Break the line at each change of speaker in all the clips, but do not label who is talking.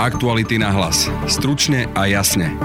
Aktuality na hlas. Stručne a jasne.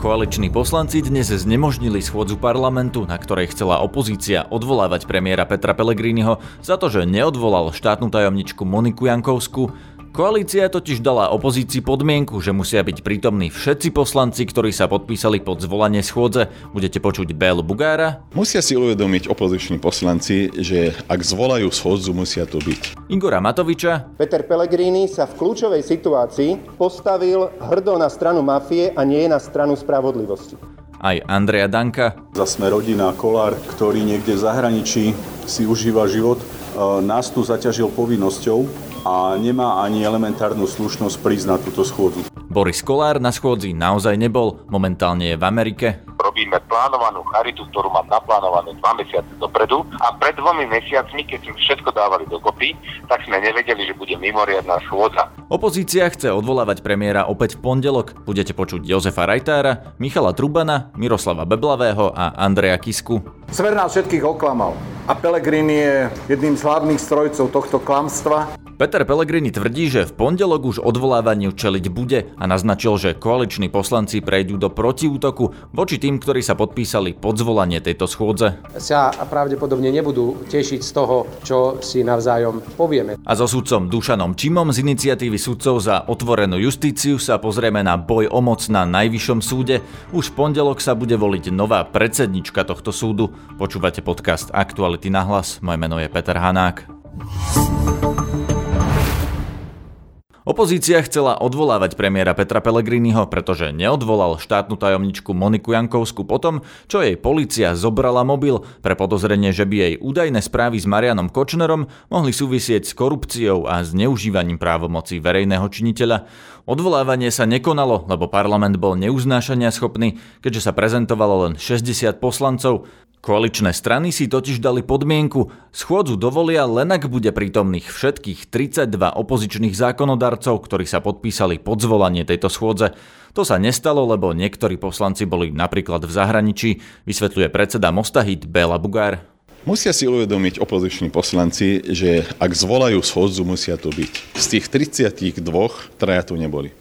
Koaliční poslanci dnes znemožnili schôdzu parlamentu, na ktorej chcela opozícia odvolávať premiéra Petra Pellegriniho za to, že neodvolal štátnu tajomničku Moniku Jankovsku, Koalícia totiž dala opozícii podmienku, že musia byť prítomní všetci poslanci, ktorí sa podpísali pod zvolanie schôdze. Budete počuť Bél Bugára.
Musia si uvedomiť opoziční poslanci, že ak zvolajú schôdzu, musia tu byť.
Igora Matoviča.
Peter Pellegrini sa v kľúčovej situácii postavil hrdo na stranu mafie a nie na stranu spravodlivosti.
Aj Andrea Danka.
Za sme rodina Kolár, ktorý niekde v zahraničí si užíva život, e, nás tu zaťažil povinnosťou a nemá ani elementárnu slušnosť prísť na túto schôdzu.
Boris Kolár na schôdzi naozaj nebol, momentálne je v Amerike.
Robíme plánovanú charitu, ktorú mám naplánovanú dva mesiace dopredu a pred dvomi mesiacmi, keď sme všetko dávali dokopy, tak sme nevedeli, že bude mimoriadná schôdza.
Opozícia chce odvolávať premiéra opäť v pondelok. Budete počuť Jozefa Rajtára, Michala Trubana, Miroslava Beblavého a Andreja Kisku.
Smer nás všetkých oklamal a Pelegrini je jedným z hlavných strojcov tohto klamstva.
Peter Pellegrini tvrdí, že v pondelok už odvolávaniu čeliť bude a naznačil, že koaliční poslanci prejdú do protiútoku voči tým, ktorí sa podpísali pod zvolanie tejto schôdze.
Sa pravdepodobne nebudú tešiť z toho, čo si navzájom povieme.
A so sudcom Dušanom Čimom z iniciatívy sudcov za otvorenú justíciu sa pozrieme na boj o moc na Najvyššom súde. Už v pondelok sa bude voliť nová predsednička tohto súdu. Počúvate podcast Aktuality na hlas. Moje meno je Peter Hanák. Opozícia chcela odvolávať premiéra Petra Pellegriniho, pretože neodvolal štátnu tajomničku Moniku Jankovsku potom, čo jej policia zobrala mobil pre podozrenie, že by jej údajné správy s Marianom Kočnerom mohli súvisieť s korupciou a zneužívaním právomocí verejného činiteľa. Odvolávanie sa nekonalo, lebo parlament bol neuznášania schopný, keďže sa prezentovalo len 60 poslancov. Koaličné strany si totiž dali podmienku, schôdzu dovolia len ak bude prítomných všetkých 32 opozičných zákonodarcov, ktorí sa podpísali pod zvolanie tejto schôdze. To sa nestalo, lebo niektorí poslanci boli napríklad v zahraničí, vysvetľuje predseda Mostahit Bela Bugár.
Musia si uvedomiť opoziční poslanci, že ak zvolajú schôdzu, musia tu byť. Z tých 32 traja tu neboli.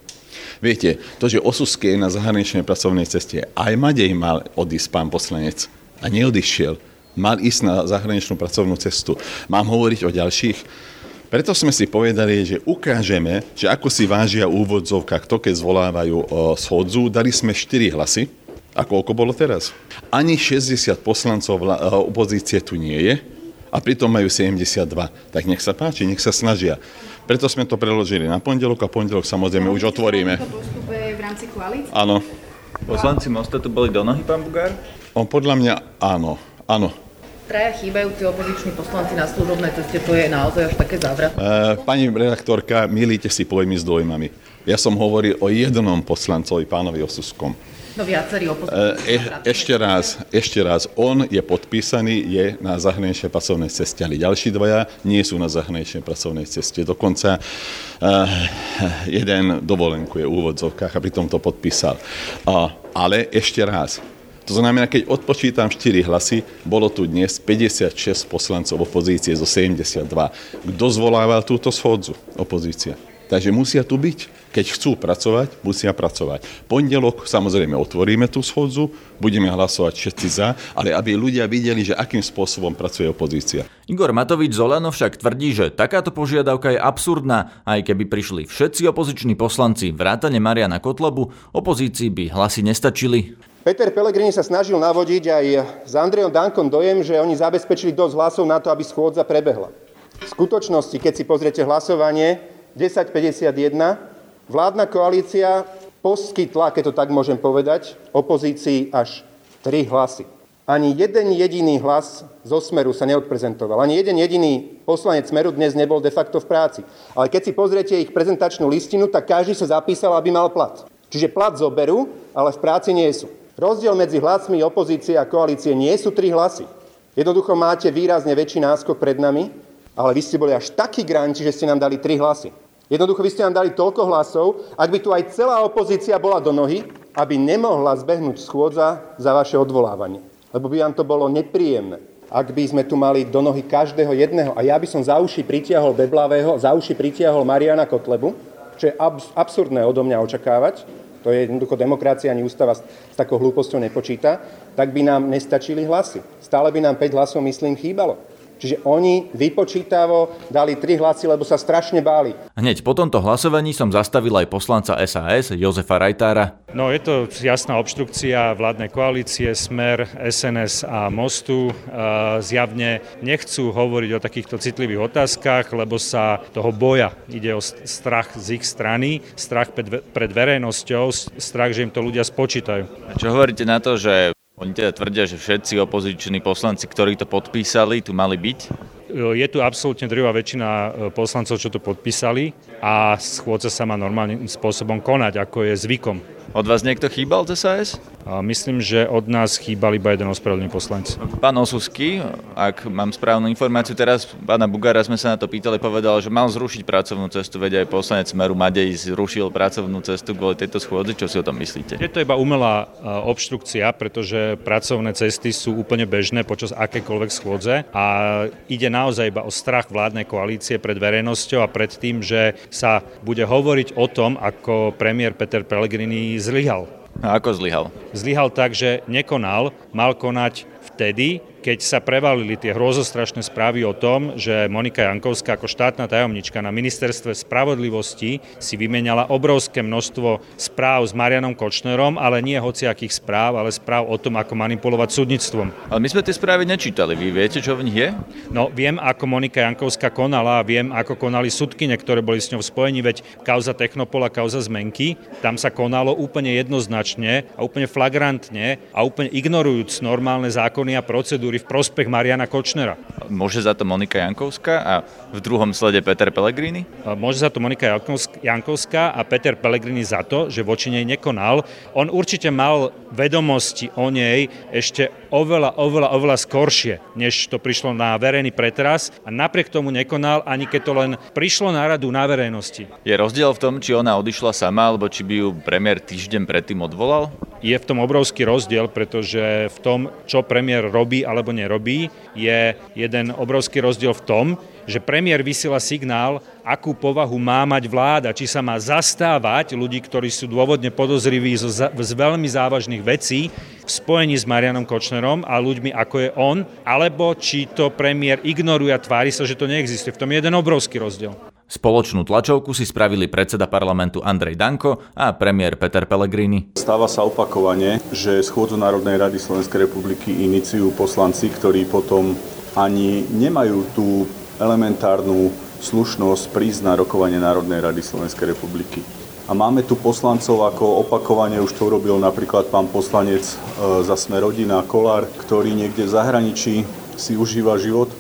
Viete, to, že Osuske je na zahraničnej pracovnej ceste, aj Madej mal odísť pán poslanec a neodišiel. Mal ísť na zahraničnú pracovnú cestu. Mám hovoriť o ďalších? Preto sme si povedali, že ukážeme, že ako si vážia úvodzovka, kto keď zvolávajú schodzu. Dali sme 4 hlasy. A koľko bolo teraz? Ani 60 poslancov opozície tu nie je a pritom majú 72. Tak nech sa páči, nech sa snažia. Preto sme to preložili na pondelok a pondelok samozrejme už otvoríme.
v rámci koalície?
Áno.
Poslanci Mosta tu boli do nohy, pán Bugár?
On podľa mňa áno, áno.
Traja chýbajúci opoziční poslanci na služobnej ceste, to je naozaj až také závrat.
E, pani redaktorka, milíte si pojmy s dojmami. Ja som hovoril o jednom poslancovi, pánovi Osuskom.
No viacerí
e, e, Ešte raz, ešte raz, on je podpísaný, je na zahraničnej pracovnej ceste, ale ďalší dvaja nie sú na zahraničnej pracovnej ceste. Dokonca e, jeden dovolenku je v úvodzovkách a pritom to podpísal. A, ale ešte raz, to znamená, keď odpočítam 4 hlasy, bolo tu dnes 56 poslancov opozície zo 72. Kto zvolával túto schodzu? Opozícia. Takže musia tu byť. Keď chcú pracovať, musia pracovať. Pondelok samozrejme otvoríme tú schodzu, budeme hlasovať všetci za, ale aby ľudia videli, že akým spôsobom pracuje opozícia.
Igor Matovič Zolano však tvrdí, že takáto požiadavka je absurdná, aj keby prišli všetci opoziční poslanci vrátane Mariana Kotlobu, opozícii by hlasy nestačili.
Peter Pellegrini sa snažil navodiť aj s Andrejom Dankom dojem, že oni zabezpečili dosť hlasov na to, aby schôdza prebehla. V skutočnosti, keď si pozriete hlasovanie 1051, vládna koalícia poskytla, keď to tak môžem povedať, opozícii až 3 hlasy. Ani jeden jediný hlas zo Smeru sa neodprezentoval. Ani jeden jediný poslanec Smeru dnes nebol de facto v práci. Ale keď si pozriete ich prezentačnú listinu, tak každý sa zapísal, aby mal plat. Čiže plat zoberú, ale v práci nie sú. Rozdiel medzi hlasmi opozície a koalície nie sú tri hlasy. Jednoducho máte výrazne väčší náskok pred nami, ale vy ste boli až takí granči, že ste nám dali tri hlasy. Jednoducho vy ste nám dali toľko hlasov, ak by tu aj celá opozícia bola do nohy, aby nemohla zbehnúť schôdza za vaše odvolávanie. Lebo by vám to bolo nepríjemné, ak by sme tu mali do nohy každého jedného. A ja by som za uši pritiahol Beblavého, za uši pritiahol Mariana Kotlebu, čo je absurdné odo mňa očakávať, to je jednoducho demokracia, ani ústava s, takou hlúposťou nepočíta, tak by nám nestačili hlasy. Stále by nám 5 hlasov, myslím, chýbalo. Čiže oni vypočítavo dali tri hlasy, lebo sa strašne báli.
Hneď po tomto hlasovaní som zastavil aj poslanca SAS Jozefa Rajtára.
No je to jasná obštrukcia vládnej koalície, Smer, SNS a Mostu. Zjavne nechcú hovoriť o takýchto citlivých otázkach, lebo sa toho boja. Ide o strach z ich strany, strach pred verejnosťou, strach, že im to ľudia spočítajú.
A čo hovoríte na to, že oni teda tvrdia, že všetci opoziční poslanci, ktorí to podpísali, tu mali byť?
Je tu absolútne drvá väčšina e, poslancov, čo to podpísali a schôdza sa má normálnym spôsobom konať, ako je zvykom.
Od vás niekto chýbal z SAS?
Myslím, že od nás chýbal iba jeden ospravedlný poslanec.
Pán Osusky, ak mám správnu informáciu, teraz pána Bugara sme sa na to pýtali, povedal, že mal zrušiť pracovnú cestu, veď aj poslanec Smeru Madej zrušil pracovnú cestu kvôli tejto schôdzi. Čo si o tom myslíte?
Je to iba umelá obštrukcia, pretože pracovné cesty sú úplne bežné počas akékoľvek schôdze a ide naozaj iba o strach vládnej koalície pred verejnosťou a pred tým, že sa bude hovoriť o tom, ako premiér Peter Pellegrini zlyhal.
A ako zlyhal?
Zlyhal tak, že nekonal, mal konať vtedy, keď sa prevalili tie hrozostrašné správy o tom, že Monika Jankovská ako štátna tajomnička na ministerstve spravodlivosti si vymenala obrovské množstvo správ s Marianom Kočnerom, ale nie hociakých správ, ale správ o tom, ako manipulovať súdnictvom.
Ale my sme tie správy nečítali. Vy viete, čo v nich je?
No, viem, ako Monika Jankovská konala, viem, ako konali súdkyne, ktoré boli s ňou v spojení, veď kauza Technopola, kauza Zmenky, tam sa konalo úplne jednoznačne a úplne flagrantne a úplne ignorujúc normálne zákony a procedúry procedúry v prospech Mariana Kočnera.
Môže za to Monika Jankovská a v druhom slede Peter Pellegrini?
Môže za to Monika Jankovská a Peter Pellegrini za to, že voči nej nekonal. On určite mal vedomosti o nej ešte oveľa, oveľa, oveľa skoršie, než to prišlo na verejný pretras a napriek tomu nekonal, ani keď to len prišlo na radu na verejnosti.
Je rozdiel v tom, či ona odišla sama, alebo či by ju premiér týždeň predtým odvolal?
Je v tom obrovský rozdiel, pretože v tom, čo premiér robí alebo nerobí, je jeden obrovský rozdiel v tom, že premiér vysiela signál, akú povahu má mať vláda, či sa má zastávať ľudí, ktorí sú dôvodne podozriví z, z veľmi závažných vecí v spojení s Marianom Kočnerom a ľuďmi ako je on, alebo či to premiér ignoruje a tvári sa, že to neexistuje. V tom je jeden obrovský rozdiel.
Spoločnú tlačovku si spravili predseda parlamentu Andrej Danko a premiér Peter Pellegrini.
Stáva sa opakovane, že schôdzu Národnej rady Slovenskej republiky iniciujú poslanci, ktorí potom ani nemajú tú elementárnu slušnosť prísť na rokovanie Národnej rady Slovenskej republiky. A máme tu poslancov, ako opakovane už to urobil napríklad pán poslanec e, za sme rodina Kolár, ktorý niekde v zahraničí si užíva život. E,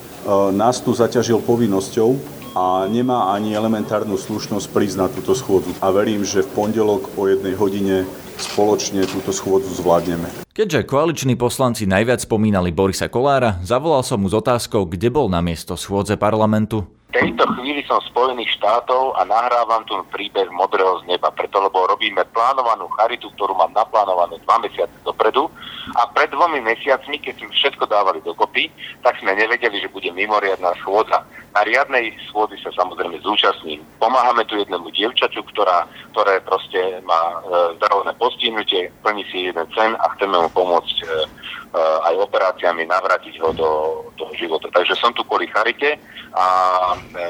nás tu zaťažil povinnosťou a nemá ani elementárnu slušnosť prísť na túto schôdzu. A verím, že v pondelok o jednej hodine spoločne túto schôdzu zvládneme.
Keďže koaliční poslanci najviac spomínali Borisa Kolára, zavolal som mu s otázkou, kde bol na miesto schôdze parlamentu.
Tejto chvíli som Spojených štátov a nahrávam tu príbeh modrého z neba, preto lebo robíme plánovanú charitu, ktorú mám naplánovanú dva mesiace dopredu a pred dvomi mesiacmi, keď sme všetko dávali dokopy, tak sme nevedeli, že bude mimoriadná schôdza. Na riadnej schôdzi sa samozrejme zúčastním. Pomáhame tu jednému dievčaťu, ktorá, ktoré proste má e, zdravotné postihnutie, plní si jeden cen a chceme mu pomôcť e, Eh, aj operáciami navrátiť ho do, do života. Takže som tu kvôli charite a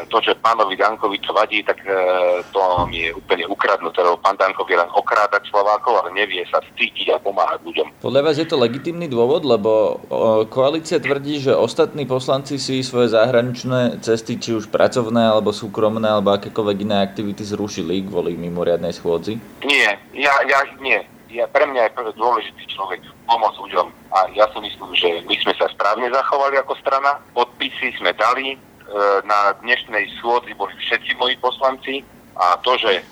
to, že pánovi Dankovi to vadí, tak eh, to mi je úplne ukradnuté, lebo pán Danko vie len okrádať Slovákov, ale nevie sa cítiť a pomáhať ľuďom.
Podľa vás je to legitimný dôvod, lebo koalícia tvrdí, že ostatní poslanci si svoje zahraničné cesty, či už pracovné, alebo súkromné, alebo akékoľvek iné aktivity zrušili kvôli mimoriadnej schôdzi?
Nie, ja, ja nie ja, pre mňa je dôležitý človek pomôcť ľuďom a ja si myslím, že my sme sa správne zachovali ako strana. Podpisy sme dali, e, na dnešnej schôdzi boli všetci moji poslanci a to, že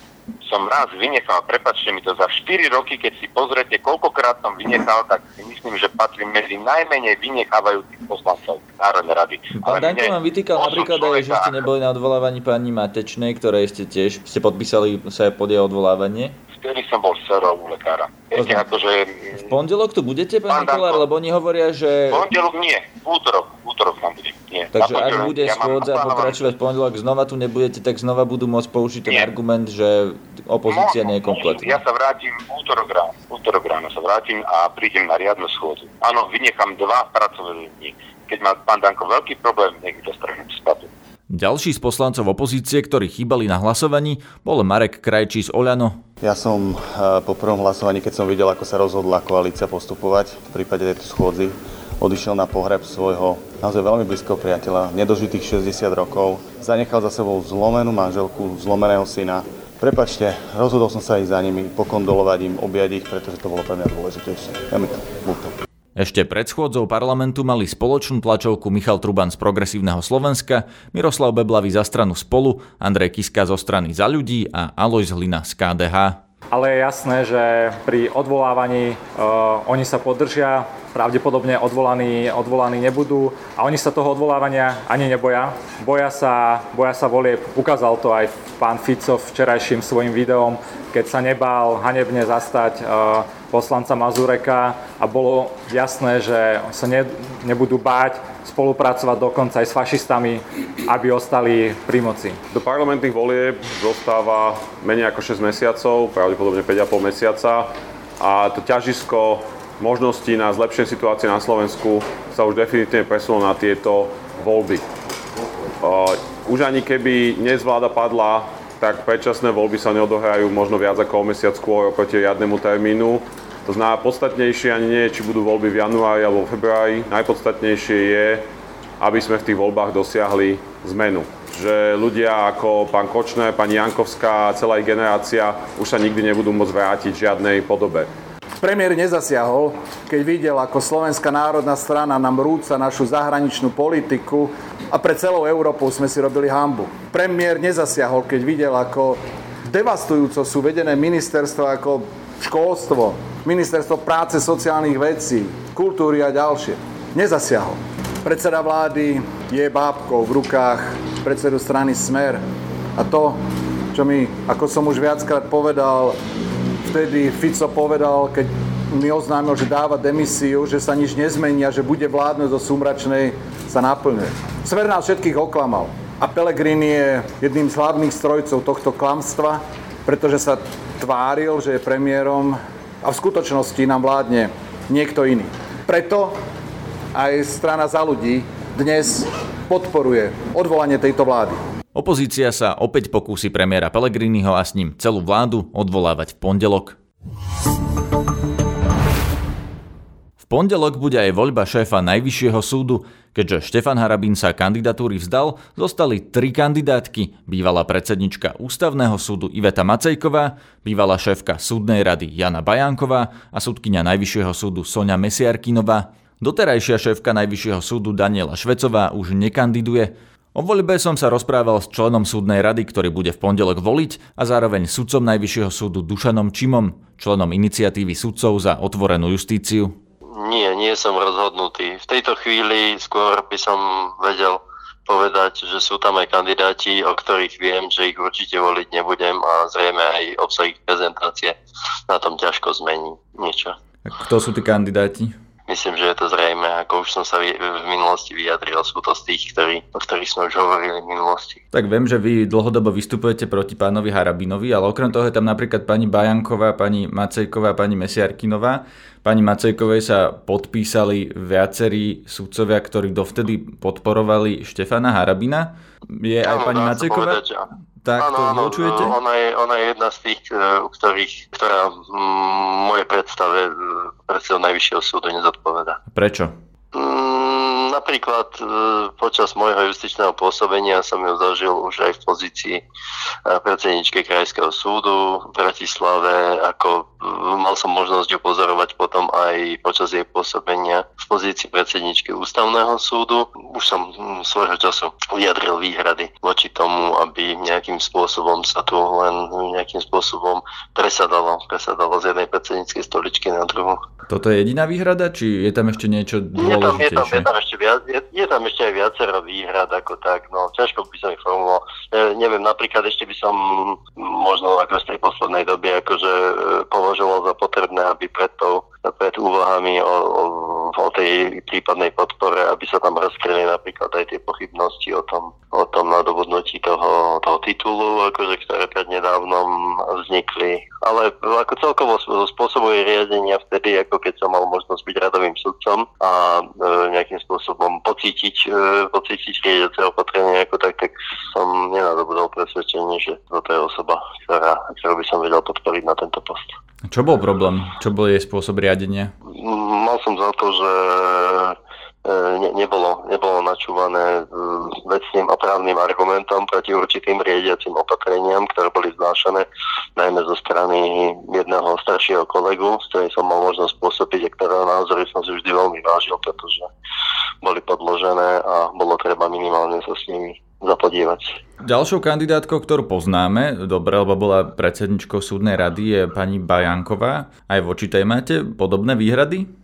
som raz vynechal, prepačte mi to, za 4 roky, keď si pozriete, koľkokrát som vynechal, tak si myslím, že patrí medzi najmenej vynechávajúcich poslancov Národnej rady.
Pán Danko vám vytýkal napríklad aj, že ste neboli na odvolávaní pani Matečnej, ktoré ste tiež ste podpísali sa pod jej odvolávanie
vtedy som bol serov u lekára. Viete, akože...
V pondelok tu budete, pán, pán Kolár, lebo oni hovoria, že...
V pondelok nie, v útorok, v útorok tam budem, nie.
Takže ak bude ja schôdza pokračovať pondelok, znova tu nebudete, tak znova budú môcť použiť ten nie. argument, že opozícia nie je kompletná.
Ja sa vrátim útorok ráno. Útorok ráno sa vrátim a prídem na riadnu schôdzu. Áno, vynechám dva pracovné dní. Keď má pán Danko veľký problém, nech to strhne spadu.
Ďalší z poslancov opozície, ktorí chýbali na hlasovaní, bol Marek Krajčí z Oľano.
Ja som eh, po prvom hlasovaní, keď som videl, ako sa rozhodla koalícia postupovať v prípade tejto schôdzy, odišiel na pohreb svojho naozaj veľmi blízkeho priateľa, nedožitých 60 rokov, zanechal za sebou zlomenú manželku, zlomeného syna. Prepačte, rozhodol som sa ísť za nimi, pokondolovať im, objať ich, pretože to bolo pre mňa dôležitejšie. Ja mi to
ešte pred schôdzou parlamentu mali spoločnú tlačovku Michal Truban z Progresívneho Slovenska, Miroslav Beblavy za stranu Spolu, Andrej Kiska zo strany Za ľudí a Alojz Hlina z KDH.
Ale je jasné, že pri odvolávaní uh, oni sa podržia, pravdepodobne odvolaní, odvolaní nebudú a oni sa toho odvolávania ani neboja. Boja sa, boja sa volieb. Ukázal to aj pán Fico včerajším svojim videom, keď sa nebál hanebne zastať uh, poslanca Mazureka a bolo jasné, že sa ne, nebudú báť spolupracovať dokonca aj s fašistami, aby ostali pri moci.
Do parlamentných volieb zostáva menej ako 6 mesiacov, pravdepodobne 5,5 mesiaca a to ťažisko možností na zlepšenie situácie na Slovensku sa už definitívne presunulo na tieto voľby. Už ani keby dnes vláda padla, tak predčasné voľby sa neodohrajú možno viac ako o mesiac skôr oproti riadnemu termínu. To znamená, podstatnejšie ani nie či budú voľby v januári alebo v februári. Najpodstatnejšie je, aby sme v tých voľbách dosiahli zmenu. Že ľudia ako pán Kočner, pani Jankovská a celá ich generácia už sa nikdy nebudú môcť vrátiť v žiadnej podobe.
Premiér nezasiahol, keď videl, ako Slovenská národná strana nám rúca našu zahraničnú politiku a pre celou Európou sme si robili hambu. Premiér nezasiahol, keď videl, ako devastujúco sú vedené ministerstva ako školstvo, ministerstvo práce, sociálnych vecí, kultúry a ďalšie. Nezasiahol. Predseda vlády je bábkou v rukách predsedu strany Smer. A to, čo mi, ako som už viackrát povedal, vtedy Fico povedal, keď mi oznámil, že dáva demisiu, že sa nič nezmení a že bude vládnuť do súmračnej, sa naplňuje. Smer nás všetkých oklamal. A Pelegrini je jedným z hlavných strojcov tohto klamstva, pretože sa tváril, že je premiérom a v skutočnosti nám vládne niekto iný. Preto aj strana za ľudí dnes podporuje odvolanie tejto vlády.
Opozícia sa opäť pokúsi premiéra Pellegriniho a s ním celú vládu odvolávať v pondelok pondelok bude aj voľba šéfa Najvyššieho súdu. Keďže Štefan Harabín sa kandidatúry vzdal, zostali tri kandidátky. Bývalá predsednička Ústavného súdu Iveta Macejková, bývalá šéfka súdnej rady Jana Bajánková a súdkynia Najvyššieho súdu Sonia Mesiarkinová. Doterajšia šéfka Najvyššieho súdu Daniela Švecová už nekandiduje. O voľbe som sa rozprával s členom súdnej rady, ktorý bude v pondelok voliť a zároveň sudcom Najvyššieho súdu Dušanom Čimom, členom iniciatívy sudcov za otvorenú justíciu.
Nie, nie som rozhodnutý. V tejto chvíli skôr by som vedel povedať, že sú tam aj kandidáti, o ktorých viem, že ich určite voliť nebudem a zrejme aj obsah ich prezentácie na tom ťažko zmení niečo.
A kto sú tí kandidáti?
Myslím, že je to zrejme, ako už som sa v minulosti vyjadril, sú to z tých, ktorí, o ktorých sme už hovorili v minulosti.
Tak viem, že vy dlhodobo vystupujete proti pánovi Harabinovi, ale okrem toho je tam napríklad pani Bajanková, pani Macejková, pani Mesiarkinová. Pani Macejkovej sa podpísali viacerí sudcovia, ktorí dovtedy podporovali Štefana Harabina. Je aj pani Macejková? Povedať, tak to ano, vylučujete?
Ona je, ona je jedna z tých, e, u ktorých, ktorá moje predstave e, predsedu Najvyššieho súdu nezodpoveda.
Prečo?
Napríklad e, počas môjho justičného pôsobenia som ju zažil už aj v pozícii e, predsedničky Krajského súdu v Bratislave, ako e, mal som možnosť ju pozorovať potom aj počas jej pôsobenia v pozícii predsedničky Ústavného súdu. Už som hm, svojho času vyjadril výhrady voči tomu, aby nejakým spôsobom sa tu len nejakým spôsobom presadalo, presadalo z jednej predsedníckej stoličky na druhú.
Toto je jediná výhrada, či je tam ešte niečo dôležitejšie?
Je tam, je tam, je tam ešte viac, je, je tam ešte aj viacero výhrad ako tak, no ťažko by som ich formuloval. E, neviem, napríklad ešte by som možno ako z tej poslednej doby akože e, považoval za potrebné, aby pred, tou, pred úvahami o, o o tej prípadnej podpore, aby sa tam rozkryli napríklad aj tie pochybnosti o tom, o tom nadobudnutí toho, toho titulu, akože, ktoré prednedávnom vznikli. Ale ako celkovo spôsobuje riadenia vtedy, ako keď som mal možnosť byť radovým sudcom a e, nejakým spôsobom pocítiť, e, pocítiť riadiace opatrenie ako tak, tak som nenadobudol presvedčenie, že toto je osoba, ktorá, ktorú by som vedel podporiť na tento post.
Čo bol problém? Čo bol jej spôsob riadenia?
Mal som za to, že e, ne, nebolo, nebolo načúvané e, vecným a právnym argumentom proti určitým riadiacim opatreniam, ktoré boli znášané najmä zo strany jedného staršieho kolegu, s ktorým som mal možnosť pôsobiť a ktorého názory som si vždy veľmi vážil, pretože boli podložené a bolo treba minimálne sa s nimi zapodívať.
Ďalšou kandidátkou, ktorú poznáme, dobre, lebo bola predsedničkou súdnej rady, je pani Bajanková. Aj voči tej máte podobné výhrady?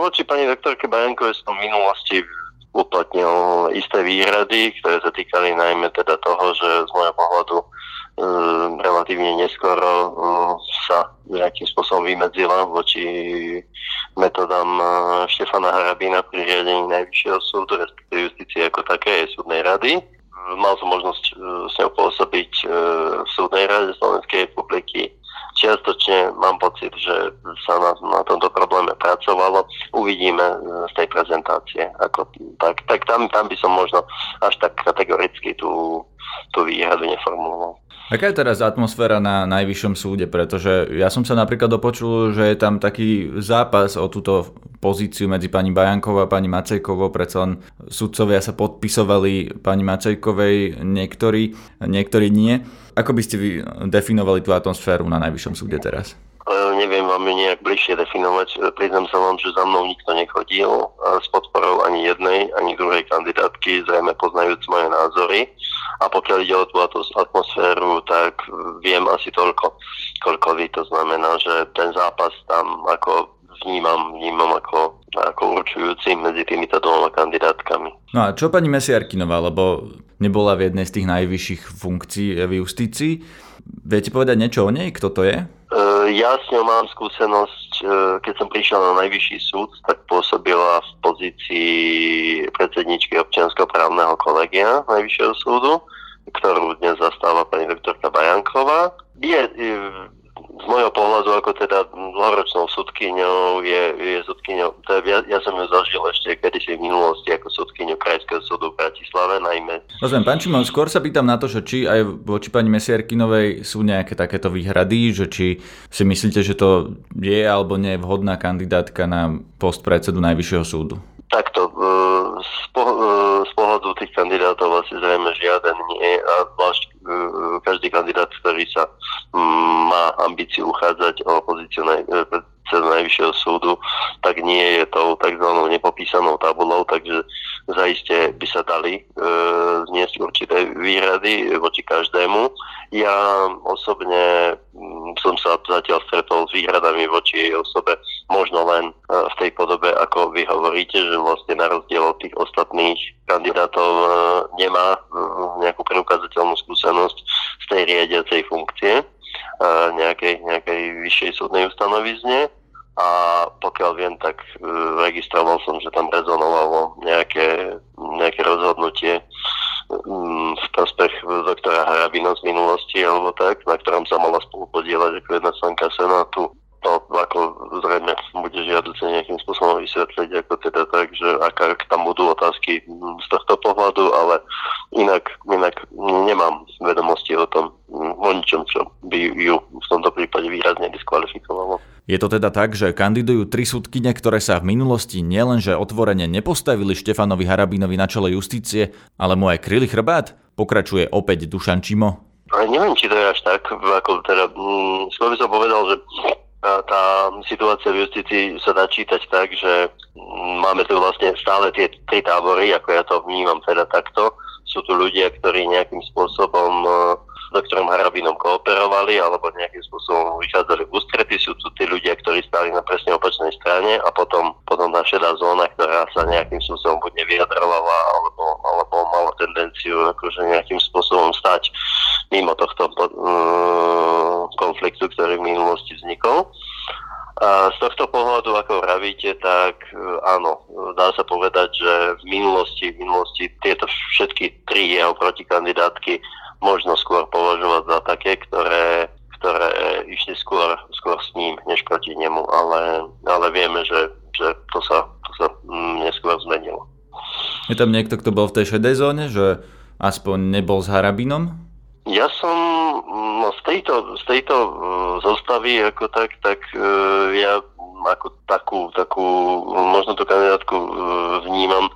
Voči pani doktorke Bajankovej som v minulosti uplatnil isté výhrady, ktoré sa týkali najmä teda toho, že z môjho pohľadu mm, relatívne neskoro mm, sa nejakým spôsobom vymedzila voči metodám Štefana Harabína pri riadení Najvyššieho súdu, respektíve justície ako také aj súdnej rady. Mal som možnosť e, s ňou pôsobiť e, v súdnej rade Slovenskej republiky. Čiastočne mám pocit, že sa na, na tomto probléme pracovalo. Uvidíme e, z tej prezentácie. Ako, tak tak tam, tam by som možno až tak kategoricky tú, tú výhradu neformuloval.
Aká je teraz atmosféra na najvyššom súde? Pretože ja som sa napríklad dopočul, že je tam taký zápas o túto pozíciu medzi pani Bajankovou a pani Macejkovou. Predsa len sudcovia sa podpisovali pani Macejkovej, niektorí, niektorí nie. Ako by ste vy definovali tú atmosféru na najvyššom súde teraz?
neviem vám ju nejak bližšie definovať. Priznám sa vám, že za mnou nikto nechodil s podporou ani jednej, ani druhej kandidátky, zrejme poznajúc moje názory. A pokiaľ ide o tú atmosféru, tak viem asi toľko, koľko vy. To znamená, že ten zápas tam ako vnímam, vnímam ako, ako určujúci medzi týmito dvoma kandidátkami.
No a čo pani Mesiarkinová, lebo nebola v jednej z tých najvyšších funkcií v justícii. Viete povedať niečo o nej? Kto to je?
Ja s ňou mám skúsenosť, e, keď som prišiel na najvyšší súd, tak pôsobila v pozícii predsedničky občiansko právneho kolegia Najvyššieho súdu, ktorú dnes zastáva pani doktorka Bajanková. Je, z môjho pohľadu ako teda dlhoročnou sudkyňou je, je sudkyňou, je, ja, ja som ju zažil ešte kedysi v minulosti ako sudkyňou Krajského súdu v Bratislave najmä.
Rozumiem, pán Čimon, skôr sa pýtam na to, že či aj voči pani Mesiarkinovej sú nejaké takéto výhrady, že či si myslíte, že to je alebo nie je vhodná kandidátka na post predsedu Najvyššieho súdu?
Takto, e, z, po- e, z pohľadu tých kandidátov asi zrejme žiaden nie a zvlášť e, každý kandidát, ktorý sa ambíciu uchádzať o pozíciu naj, predsedu Najvyššieho súdu, tak nie je tou tzv. nepopísanou tabulou, takže zaiste by sa dali e, zniesť určité výhrady voči každému. Ja osobne som sa zatiaľ stretol s výhradami voči jej osobe, možno len e, v tej podobe, ako vy hovoríte, že vlastne na rozdiel od tých ostatných kandidátov e, nemá e, nejakú preukázateľnú skúsenosť z tej riadiacej funkcie nejakej, nejakej vyššej súdnej ustanovizne a pokiaľ viem, tak registroval som, že tam rezonovalo nejaké, nejaké rozhodnutie v prospech doktora Harabina z minulosti alebo tak, na ktorom sa mala spolu podielať ako jedna členka Senátu. To ako zrejme bude žiaduce nejakým spôsobom vysvetliť, ako teda tak, že aká tam budú otázky z tohto pohľadu, ale inak, inak nemám vedomosti o tom, o ničom, čo by ju v tomto prípade výrazne diskvalifikovalo.
Je to teda tak, že kandidujú tri súdkyne, ktoré sa v minulosti nielenže otvorene nepostavili Štefanovi Harabínovi na čele justície, ale mu aj kryli chrbát? Pokračuje opäť Dušan Čimo.
Ale neviem, či to je až tak, ako teda, mm, skôr by som povedal, že tá situácia v justícii sa dá čítať tak, že mm, máme tu vlastne stále tie tri tábory, ako ja to vnímam teda takto. Sú tu ľudia, ktorí nejakým spôsobom s doktorom Harabinom kooperovali alebo nejakým spôsobom vychádzali v ústrety. Sú tu tí ľudia, ktorí stáli na presne opačnej strane a potom, potom tá šedá zóna, ktorá sa nejakým spôsobom buď nevyjadrovala alebo, alebo mala tendenciu akože nejakým spôsobom stať mimo tohto uh, konfliktu, ktorý v minulosti vznikol. A z tohto pohľadu, ako vravíte, tak e, áno, dá sa povedať, že v minulosti, v minulosti tieto všetky tri jeho protikandidátky možno skôr považovať za také, ktoré, ktoré išli skôr, skôr s ním, než proti nemu, ale, ale vieme, že, že to sa, to sa mm, neskôr zmenilo.
Je tam niekto, kto bol v tej šedej zóne, že aspoň nebol s Harabinom?
Ja som no, z tejto, z tejto uh, zostavy ako tak, tak uh, ja ako takú, takú možno tú kandidátku uh, vnímam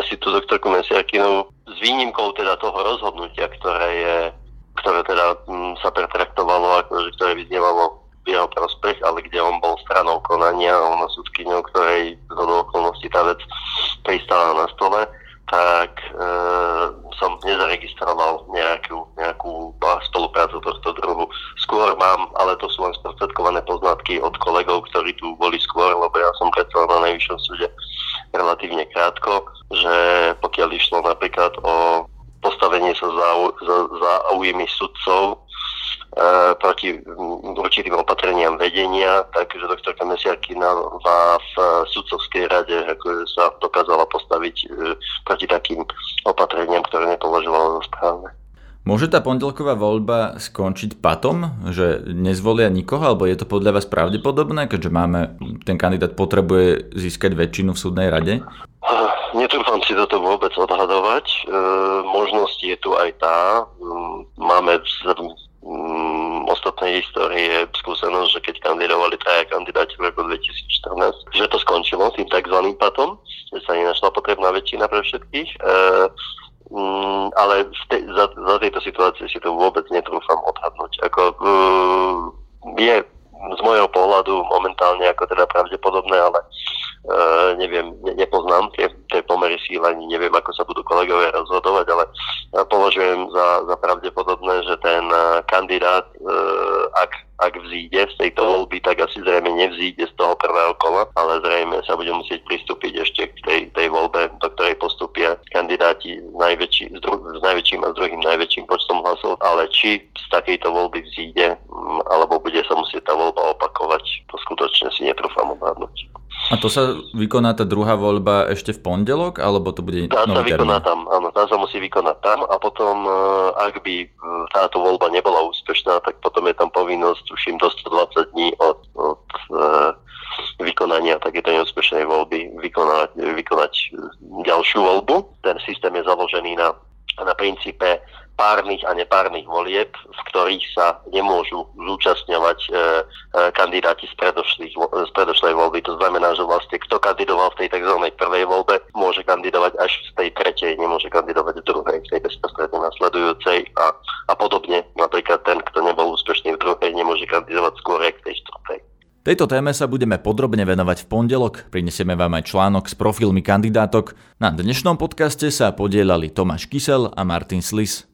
asi tú doktorku Mesiakinovú s výnimkou teda toho rozhodnutia, ktoré je ktoré teda m, sa pretraktovalo, akože, ktoré vyznievalo v jeho prospech, ale kde on bol stranou konania, ona súdkyňou, ktorej do okolností tá vec pristala na stole tak e, som nezaregistroval nejakú, nejakú spoluprácu tohto druhu. Skôr mám, ale to sú len sprostredkované poznatky od kolegov, ktorí tu boli skôr, lebo ja som predstavil na najvyššom súde relatívne krátko, že pokiaľ išlo napríklad o postavenie sa za, za, sudcov, E, proti určitým opatreniam vedenia, takže doktorka Mesiarkinová v sudcovskej rade ako sa dokázala postaviť e, proti takým opatreniam, ktoré nepovažovala za správne.
Môže tá pondelková voľba skončiť patom, že nezvolia nikoho, alebo je to podľa vás pravdepodobné, keďže máme, ten kandidát potrebuje získať väčšinu v súdnej rade?
Netrúfam si toto vôbec odhadovať. E, možnosť je tu aj tá. Máme mm, ostatnej histórie skúsenosť, že keď kandidovali traja kandidáti v roku 2014, že to skončilo tým tzv. patom, že sa nenašla potrebná väčšina pre všetkých. E, mm, ale te, za, za tejto situácie si to vôbec netrúfam odhadnúť. Ako, e, je z môjho pohľadu momentálne ako teda pravdepodobné, ale uh, neviem, ne, nepoznám tie, tie pomery síl, ani neviem, ako sa budú kolegovia rozhodovať, ale uh, považujem za, za pravdepodobné, že ten uh, kandidát, uh, ak, ak vzíde z tejto voľby, tak asi zrejme nevzíde z toho prvého kola, ale zrejme sa bude musieť pristúpiť ešte k tej, tej voľbe, do ktorej postupia kandidáti s, najväčší, s, dru, s najväčším a s druhým najväčším počtom hlasov, ale či z takejto voľby vzíde, alebo bude sa musieť tá voľba opakovať, to skutočne si netrúfam odhadnúť.
A to sa vykoná tá druhá voľba ešte v pondelok, alebo to bude
Tá sa vykoná tam, áno, tá sa musí vykonať tam a potom, e, ak by e, táto voľba nebola úspešná, tak potom je tam povinnosť, tuším, do 120 dní od, od uh, vykonania takéto neúspešnej voľby vykonať, vykonať ďalšiu voľbu. Ten systém je založený na, na princípe párnych a nepárnych volieb, v ktorých sa nemôžu zúčastňovať e, e, kandidáti z, z predošlej voľby. To znamená, že vlastne kto kandidoval v tej tzv. prvej voľbe, môže kandidovať až v tej tretej, nemôže kandidovať v druhej, v tej bezprostredne nasledujúcej a, a podobne. Napríklad ten, kto nebol úspešný v druhej, nemôže kandidovať skôr k tej štvrtej.
Tejto téme sa budeme podrobne venovať v pondelok. Prinesieme vám aj článok s profilmi kandidátok. Na dnešnom podcaste sa podielali Tomáš Kysel a Martin Slis.